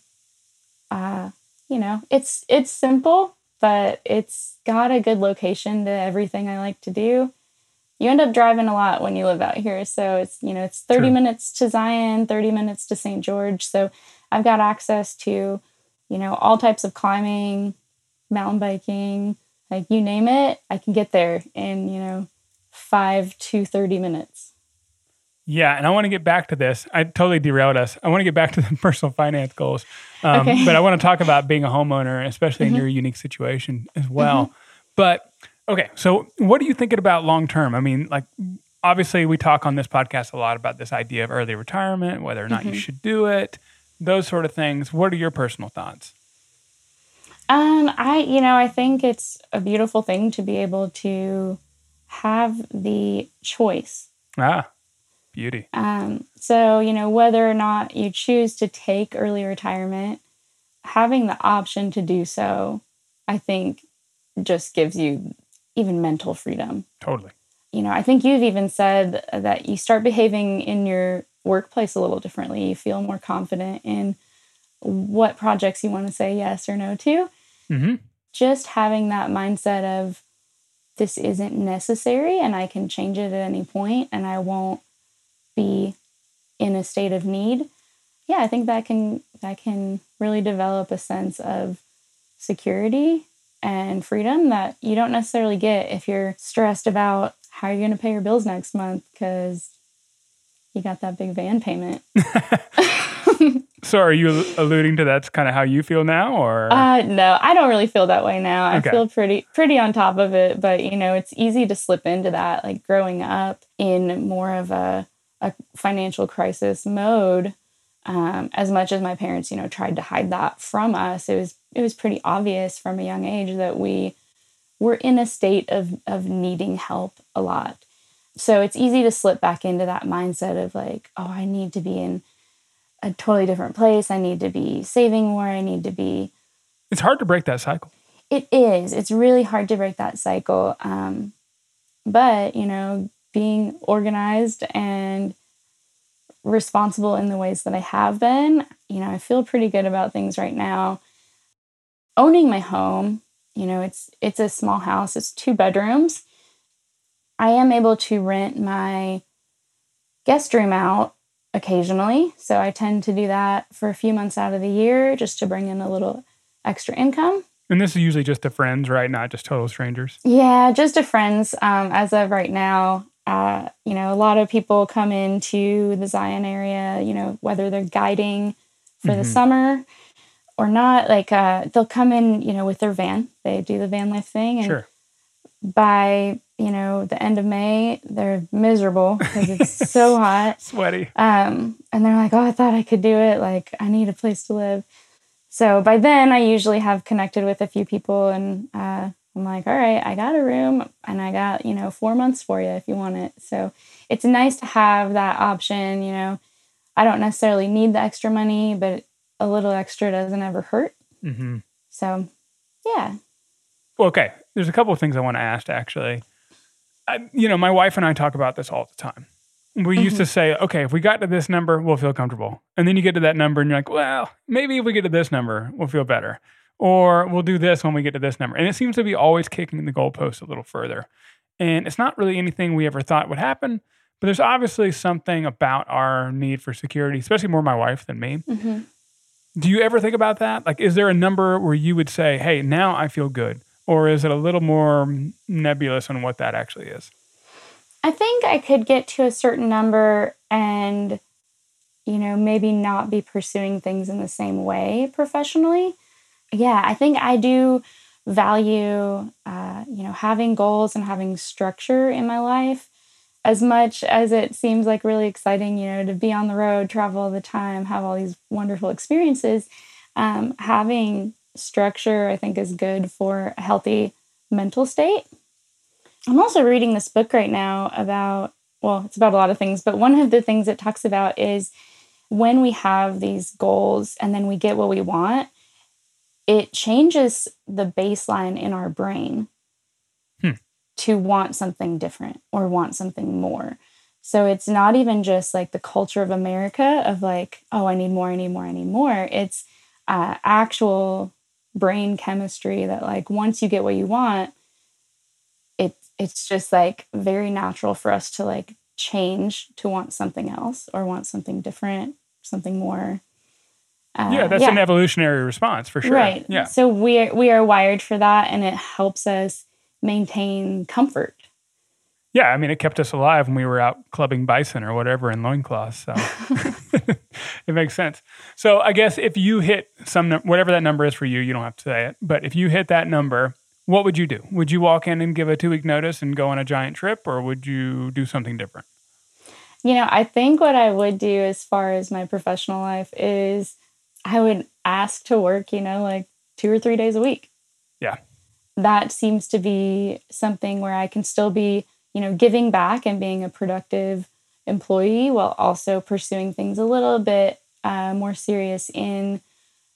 uh, you know it's it's simple but it's got a good location to everything i like to do you end up driving a lot when you live out here so it's you know it's 30 True. minutes to zion 30 minutes to st george so i've got access to you know all types of climbing mountain biking like you name it i can get there in you know 5 to 30 minutes Yeah, and I want to get back to this. I totally derailed us. I want to get back to the (laughs) personal finance goals, um, Okay. but I want to talk about being a homeowner, especially in Mhm. your unique situation as well. But okay, so what are you thinking about long term? I mean, like obviously we talk on this podcast a lot about this idea of early retirement, whether or not you Mhm. should do it, those sort of things. What are your personal thoughts? Um, I you know, I think it's a beautiful thing to be able to have the choice. Ah, beauty. Um, so, you know, whether or not you choose to take early retirement, having the option to do so, I think just gives you even mental freedom. Totally. You know, I think you've even said that you start behaving in your workplace a little differently. You feel more confident in what projects you want to say yes or no to hmm just having that mindset of this isn't necessary and I can change it at any point and I won't be in a state of need. Yeah, I think that can that can really develop a sense of security and freedom that you don't necessarily get if you're stressed about how you're going to pay your bills next month cuz you got that big van payment. (laughs) (laughs) So are you alluding to that's kind of how you feel now, or Uh, no, I don't really feel that way now. I feel pretty pretty on top of it, but you know, it's easy to slip into that. Like growing up in more of a a financial crisis mode, um, as much as my parents, you know, tried to hide that from us, it was it was pretty obvious from a young age that we were in a state of of needing help a lot. So it's easy to slip back into that mindset of like, oh, I need to be in a totally different place. I need to be saving more. I need to be it's hard to break that cycle. it is. It's really hard to break that cycle. Um, but, you know, being organized and responsible in the ways that I have been, you know, I feel pretty good about things right now. Owning my home, you know, it's it's a small house. It's two bedrooms. I am able to rent my guest room out occasionally. So I tend to do that for a few months out of the year just to bring in a little extra income. And this is usually just to friends, right? Not just total strangers. Yeah, just to friends. Um, as of right now, uh, you know, a lot of people come into the Zion area, you know, whether they're guiding for the Mhm. summer or not, like uh, they'll come in, you know, with their van. They do the van life thing. And Sure. by, you know, the end of May, they're miserable because it's (laughs) so hot. Sweaty. Um, and they're like, oh, I thought I could do it. Like, I need a place to live. So by then, I usually have connected with a few people, and uh, I'm like, all right, I got a room, and I got you know four months for you if you want it. So it's nice to have that option. You know, I don't necessarily need the extra money, but a little extra doesn't ever hurt. hmm So yeah, Well, okay. There's a couple of things I want to ask actually. I, you know, my wife and I talk about this all the time. We used to say, okay, if we got to this number, we'll feel comfortable. And then you get to that number and you're like, well, maybe if we get to this number, we'll feel better. Or we'll do this when we get to this number. And it seems to be always kicking the goalpost a little further. And it's not really anything we ever thought would happen, but there's obviously something about our need for security, especially more my wife than me. hmm Do you ever think about that? Like, is there a number where you would say, hey, now I feel good? Or is it a little more nebulous on what that actually is? I think I could get to a certain number and, you know, maybe not be pursuing things in the same way professionally. Yeah, I think I do value, uh, you know, having goals and having structure in my life as much as it seems like really exciting, you know, to be on the road, travel all the time, have all these wonderful experiences. Um, having structure, I think, is good for a healthy mental state. I'm also reading this book right now about, well, it's about a lot of things, but one of the things it talks about is when we have these goals and then we get what we want, it changes the baseline in our brain Hmm. to want something different or want something more. So it's not even just like the culture of America of like, oh, I need more, I need more, I need more. It's uh, actual brain chemistry that like once you get what you want, it it's just like very natural for us to like change to want something else or want something different, something more. Uh, yeah, that's an evolutionary response for sure. Right. Yeah. So we are, we are wired for that, and it helps us maintain comfort. Yeah. I mean, it kept us alive when we were out clubbing bison or whatever in loincloths. So (laughs) (laughs) it makes sense. So I guess if you hit some, whatever that number is for you, you don't have to say it, but if you hit that number, what would you do? Would you walk in and give a two week notice and go on a giant trip, or would you do something different? You know, I think what I would do as far as my professional life is I would ask to work, you know, like two or three days a week. Yeah. That seems to be something where I can still be, you know, giving back and being a productive employee while also pursuing things a little bit uh, more serious in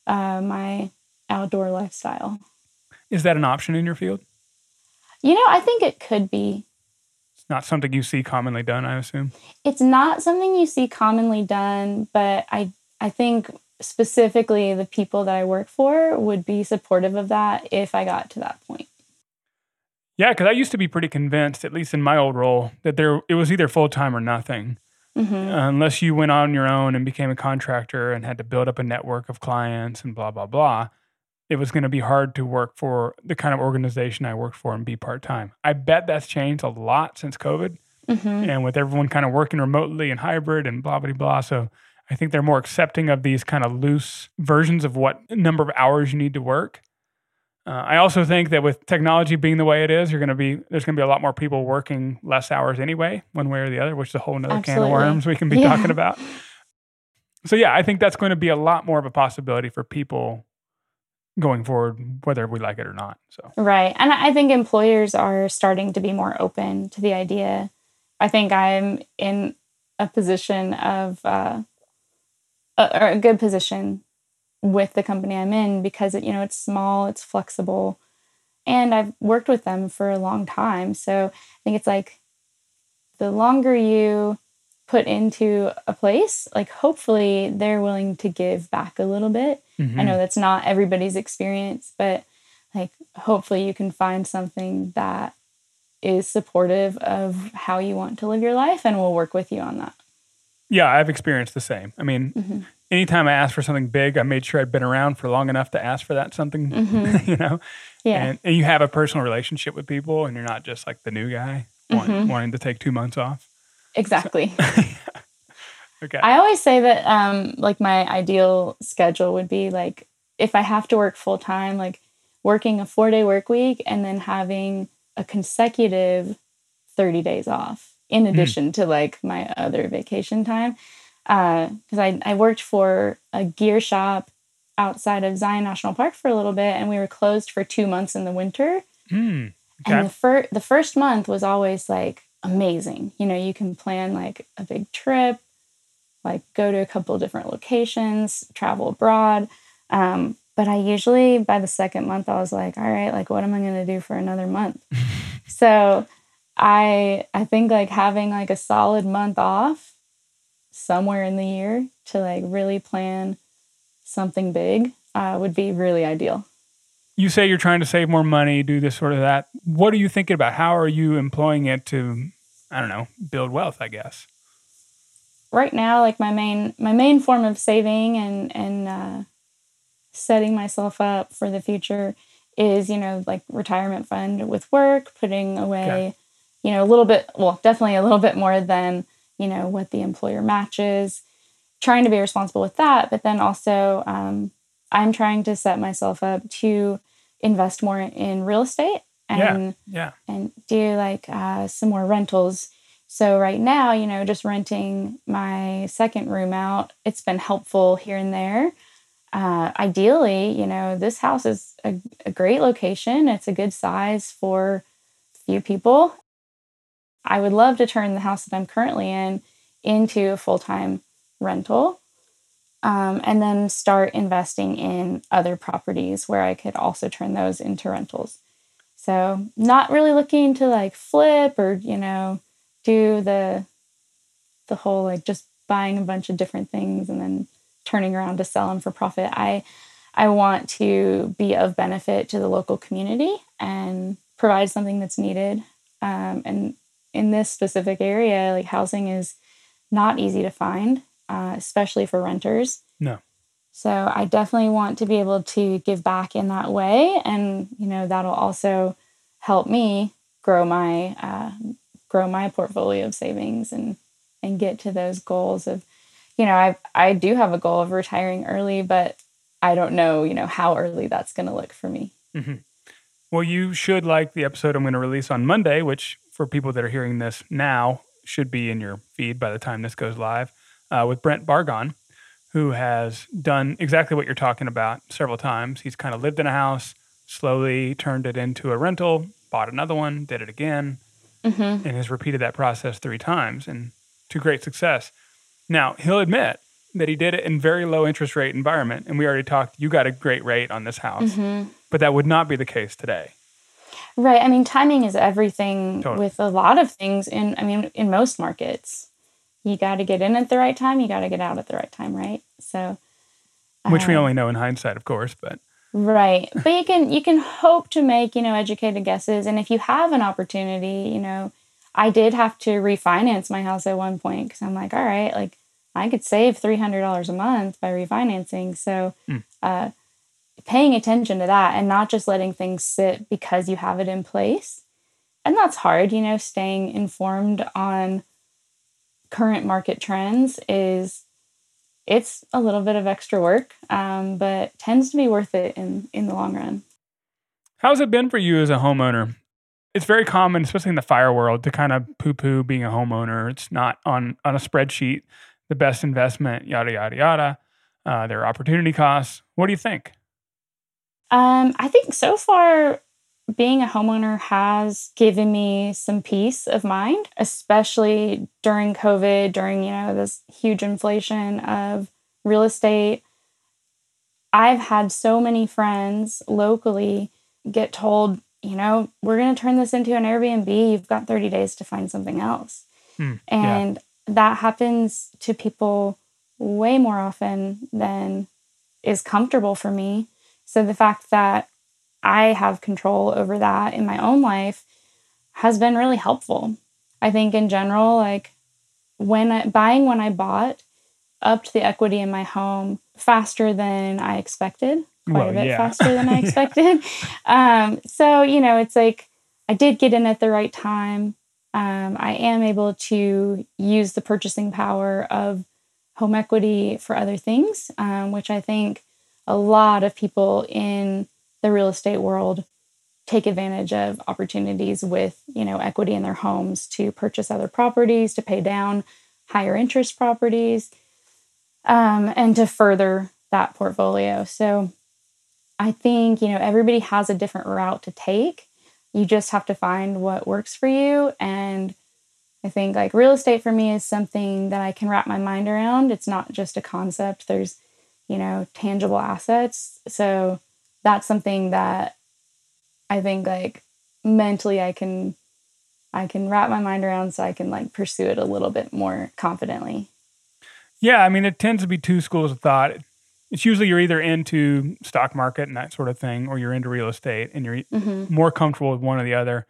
uh, my outdoor lifestyle. Is that an option in your field? You know, I think it could be. It's not something you see commonly done, I assume. It's not something you see commonly done, but I I think specifically the people that I work for would be supportive of that if I got to that point. Yeah, because I used to be pretty convinced, at least in my old role, that there it was either full time or nothing. hmm unless you went on your own and became a contractor and had to build up a network of clients and blah blah blah it was going to be hard to work for the kind of organization i worked for and be part-time i bet that's changed a lot since covid hmm and with everyone kind of working remotely and hybrid and blah blah blah so i think they're more accepting of these kind of loose versions of what number of hours you need to work uh, I also think that with technology being the way it is, you're going to be there's going to be a lot more people working less hours anyway, one way or the other, which is a whole nother can of worms we can be Yeah. talking about. (laughs) So yeah, I think that's going to be a lot more of a possibility for people going forward, whether we like it or not. So Right. And I think employers are starting to be more open to the idea. I think I'm in a position of, uh, a, or a good position with the company I'm in because it, you know, it's small, it's flexible, and I've worked with them for a long time. So I think it's like the longer you put into a place, like hopefully they're willing to give back a little bit. I mhm. know that's not everybody's experience, but like hopefully you can find something that is supportive of how you want to live your life and will work with you on that. Yeah, I've experienced the same. I mean, Mhm. anytime I asked for something big, I made sure I'd been around for long enough to ask for that something, (laughs) Mhm. you know. Yeah. And, and you have a personal relationship with people, and you're not just like the new guy. want, Mhm. wanting to take two months off. Exactly. (laughs) Okay. I always say that um like my ideal schedule would be like if I have to work full time, like working a four day work week and then having a consecutive 30 days off in addition to like my other vacation time. Because I, I worked for a gear shop outside of Zion National Park for a little bit and we were closed for two months in the winter. Hmm. And the, fir- the first month was always like amazing. You know, you can plan like a big trip, like go to a couple different locations, travel abroad. Um, but I usually, by the second month, I was like, all right, like, what am I going to do for another month? (laughs) so I, I think like having like a solid month off somewhere in the year to like really plan something big uh, would be really ideal. you say you're trying to save more money, do this sort of that. What are you thinking about? How are you employing it to, I don't know, build wealth? I guess. right now like my main my main form of saving and and uh, setting myself up for the future is you know like retirement fund with work putting away Okay. You know a little bit well definitely a little bit more than you know what the employer matches trying to be responsible with that but then also um, i'm trying to set myself up to invest more in real estate and Yeah. and do like uh, some more rentals. So right now, you know, just renting my second room out, it's been helpful here and there. Uh, ideally, you know, this house is a, a great location. It's a good size for few people. I would love to turn the house that I'm currently in into a full time rental. Um, and then start investing in other properties where I could also turn those into rentals. So not really looking to like flip or you know do the the whole like just buying a bunch of different things and then turning around to sell them for profit. I I want to be of benefit to the local community and provide something that's needed. Um, and in this specific area, like housing is not easy to find, uh, especially for renters. No. So I definitely want to be able to give back in that way, and you know that'll also help me grow my uh, grow my portfolio of savings and and get to those goals of, you know, I I do have a goal of retiring early, but I don't know, you know, how early that's going to look for me. Well, you should like the episode I'm going to release on Monday, which for people that are hearing this now should be in your feed by the time this goes live, uh, with Brent Bargon, who has done exactly what you're talking about several times. He's kind of lived in a house, slowly turned it into a rental, bought another one, did it again, Mm-hmm. and has repeated that process three times and to great success. Now, he'll admit that he did it in very low interest rate environment, and we already talked, you got a great rate on this house, Mm-hmm. but that would not be the case today. Right. I mean, timing is everything Totally. with a lot of things. In I mean, in most markets, you got to get in at the right time. You got to get out at the right time, right? So, which we uh, only know in hindsight, of course. But Right. (laughs) But you can you can hope to make, you know, educated guesses and if you have an opportunity, you know, I did have to refinance my house at one point cuz I'm like, all right, like I could save $300 a month by refinancing. So, Hmm. uh paying attention to that and not just letting things sit because you have it in place. And that's hard, you know, staying informed on current market trends is it's a little bit of extra work, um, but tends to be worth it in in the long run. how's it been for you as a homeowner? It's very common, especially in the fire world, to kind of poo-poo being a homeowner. It's not on on a spreadsheet the best investment, yada yada yada. Uh, there are opportunity costs. What do you think? Um, I think so far, being a homeowner has given me some peace of mind, especially during COVID, during you know this huge inflation of real estate. I've had so many friends locally get told, you know, we're going to turn this into an Airbnb. You've got 30 days to find something else. Hmm, yeah. And that happens to people way more often than is comfortable for me. So the fact that I have control over that in my own life has been really helpful. I think in general, like when I, buying when I bought upped the equity in my home faster than I expected, quite Well, a bit yeah. faster than I Yeah. (laughs) expected. Um, so, you know, it's like I did get in at the right time. Um, I am able to use the purchasing power of home equity for other things, um, which I think a lot of people in the real estate world take advantage of opportunities with you know equity in their homes to purchase other properties to pay down higher interest properties um, and to further that portfolio. So i think you know everybody has a different route to take. You just have to find what works for you. And i think like real estate for me is something that i can wrap my mind around. It's not just a concept. There's you know tangible assets so that's something that I think like mentally I can I can wrap my mind around so I can like pursue it a little bit more confidently. Yeah, I mean it tends to be two schools of thought. It's usually you're either into stock market and that sort of thing or you're into real estate and you're mm-hmm. more comfortable with one or the other.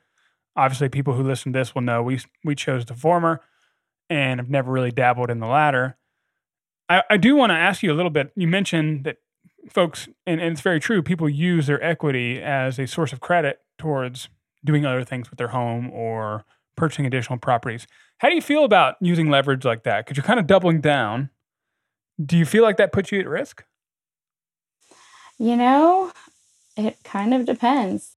Obviously people who listen to this will know we we chose the former and have never really dabbled in the latter. I, I do want to ask you a little bit. You mentioned that folks, and, and it's very true, people use their equity as a source of credit towards doing other things with their home or purchasing additional properties. How do you feel about using leverage like that? Because you're kind of doubling down. Do you feel like that puts you at risk? You know, it kind of depends.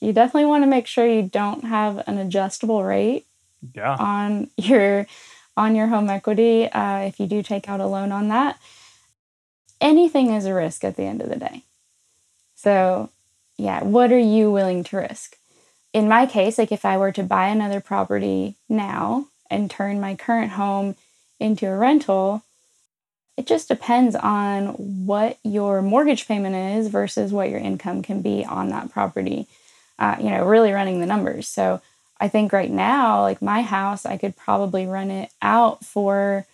You definitely want to make sure you don't have an adjustable rate yeah. on your on your home equity uh, if you do take out a loan on that anything is a risk at the end of the day. So, yeah, what are you willing to risk? In my case, like if I were to buy another property now and turn my current home into a rental, it just depends on what your mortgage payment is versus what your income can be on that property. Uh, you know, really running the numbers. So I think right now, like my house, I could probably run it out for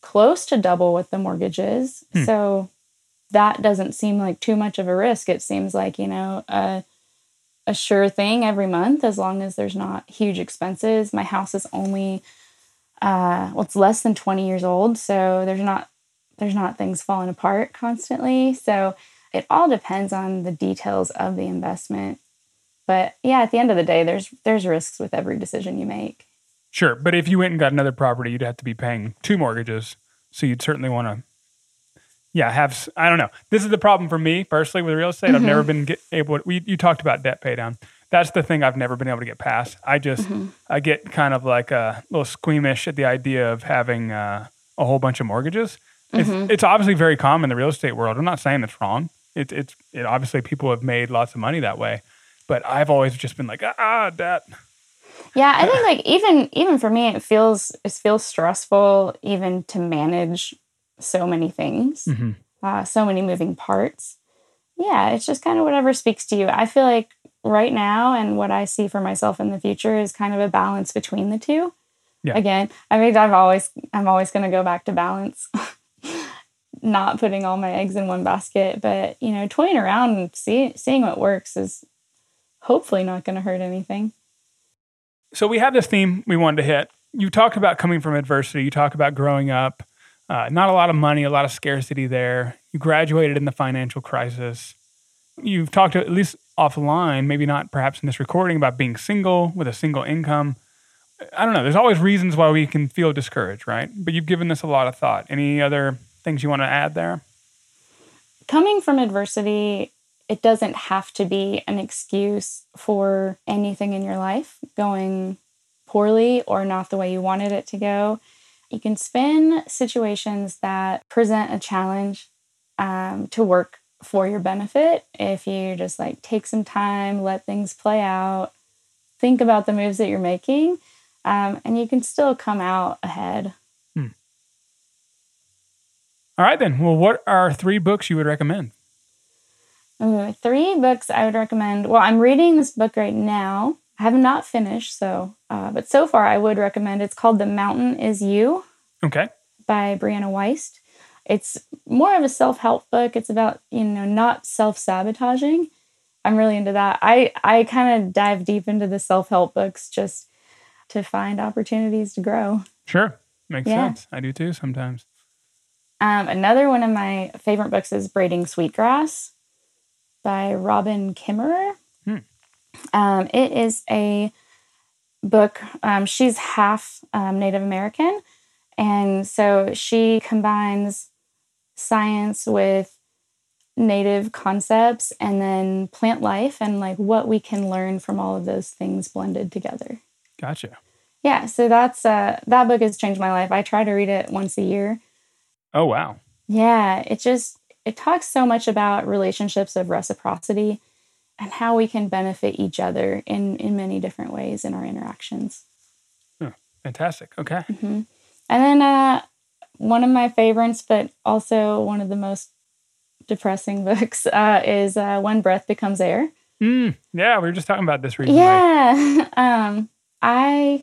close to double what the mortgage is. Hmm. So that doesn't seem like too much of a risk. It seems like, you know, a, a sure thing every month as long as there's not huge expenses. My house is only uh well, it's less than 20 years old, so there's not there's not things falling apart constantly. So it all depends on the details of the investment. But yeah, at the end of the day, there's there's risks with every decision you make. Sure, but if you went and got another property, you'd have to be paying two mortgages. So you'd certainly want to, yeah, have. I don't know. This is the problem for me personally with real estate. Mm-hmm. I've never mm-hmm. been get, able. To, we you talked about debt pay down. That's the thing I've never been able to get past. I just mm-hmm. I get kind of like a little squeamish at the idea of having uh, a whole bunch of mortgages. It's, mm-hmm. it's obviously very common in the real estate world. I'm not saying it's wrong. It's it's it, obviously people have made lots of money that way, but I've always just been like ah that. Yeah, I think like even even for me, it feels it feels stressful even to manage so many things, mm-hmm. uh, so many moving parts. Yeah, it's just kind of whatever speaks to you. I feel like right now and what I see for myself in the future is kind of a balance between the two. Yeah. Again, I mean, I'm always I'm always going to go back to balance. (laughs) Not putting all my eggs in one basket, but you know, toying around and see, seeing what works is hopefully not going to hurt anything. So we have this theme we wanted to hit. You talked about coming from adversity. You talk about growing up, uh, not a lot of money, a lot of scarcity there. You graduated in the financial crisis. You've talked at least offline, maybe not perhaps in this recording, about being single with a single income. I don't know. There's always reasons why we can feel discouraged, right? But you've given this a lot of thought. Any other things you want to add there? Coming from adversity it doesn't have to be an excuse for anything in your life going poorly or not the way you wanted it to go. You can spin situations that present a challenge um, to work for your benefit if you just like take some time, let things play out, think about the moves that you're making, um, and you can still come out ahead. Hmm. All right, then. Well, what are three books you would recommend? Three books I would recommend. Well, I'm reading this book right now. I have not finished, so uh, but so far I would recommend. It's called "The Mountain Is You." Okay. By Brianna Weist. It's more of a self-help book. It's about you know not self-sabotaging. I'm really into that. I I kind of dive deep into the self-help books just to find opportunities to grow. Sure, makes yeah. sense. I do too sometimes. Um, another one of my favorite books is Braiding Sweetgrass by Robin Kimmerer. Hmm. Um, it is a book. Um, she's half um, Native American. And so she combines science with native concepts and then plant life and like what we can learn from all of those things blended together. Gotcha. Yeah, so that's uh that book has changed my life. I try to read it once a year. Oh wow. Yeah, it just it talks so much about relationships of reciprocity and how we can benefit each other in in many different ways in our interactions. Oh, fantastic. Okay. Mm-hmm. And then uh, one of my favorites, but also one of the most depressing (laughs) books, uh, is uh, When Breath Becomes Air. Mm, yeah, we were just talking about this recently. Yeah, (laughs) um, I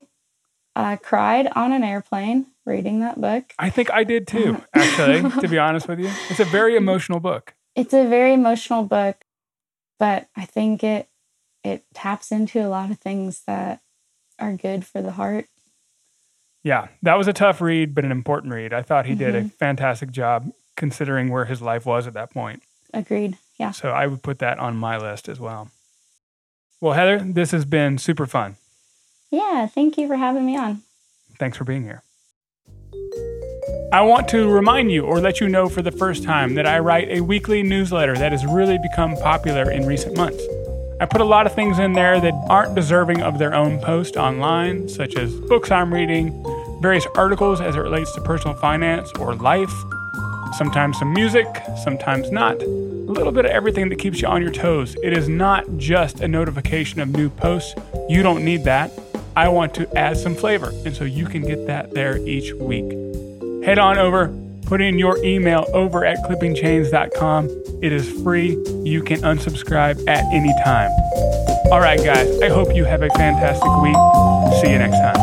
uh, cried on an airplane reading that book. I think I did too, (laughs) actually, to be honest with you. It's a very emotional book. It's a very emotional book, but I think it it taps into a lot of things that are good for the heart. Yeah, that was a tough read, but an important read. I thought he did a Mm-hmm. fantastic job considering where his life was at that point. Agreed. Yeah. So I would put that on my list as well. Well, Heather, this has been super fun. Yeah. Thank you for having me on. Thanks for being here. I want to remind you or let you know for the first time that I write a weekly newsletter that has really become popular in recent months. I put a lot of things in there that aren't deserving of their own post online, such as books I'm reading, various articles as it relates to personal finance or life, sometimes some music, sometimes not. A little bit of everything that keeps you on your toes. It is not just a notification of new posts. You don't need that. I want to add some flavor, and so you can get that there each week. Head on over, put in your email over at clippingchains.com. It is free. You can unsubscribe at any time. All right, guys, I hope you have a fantastic week. See you next time.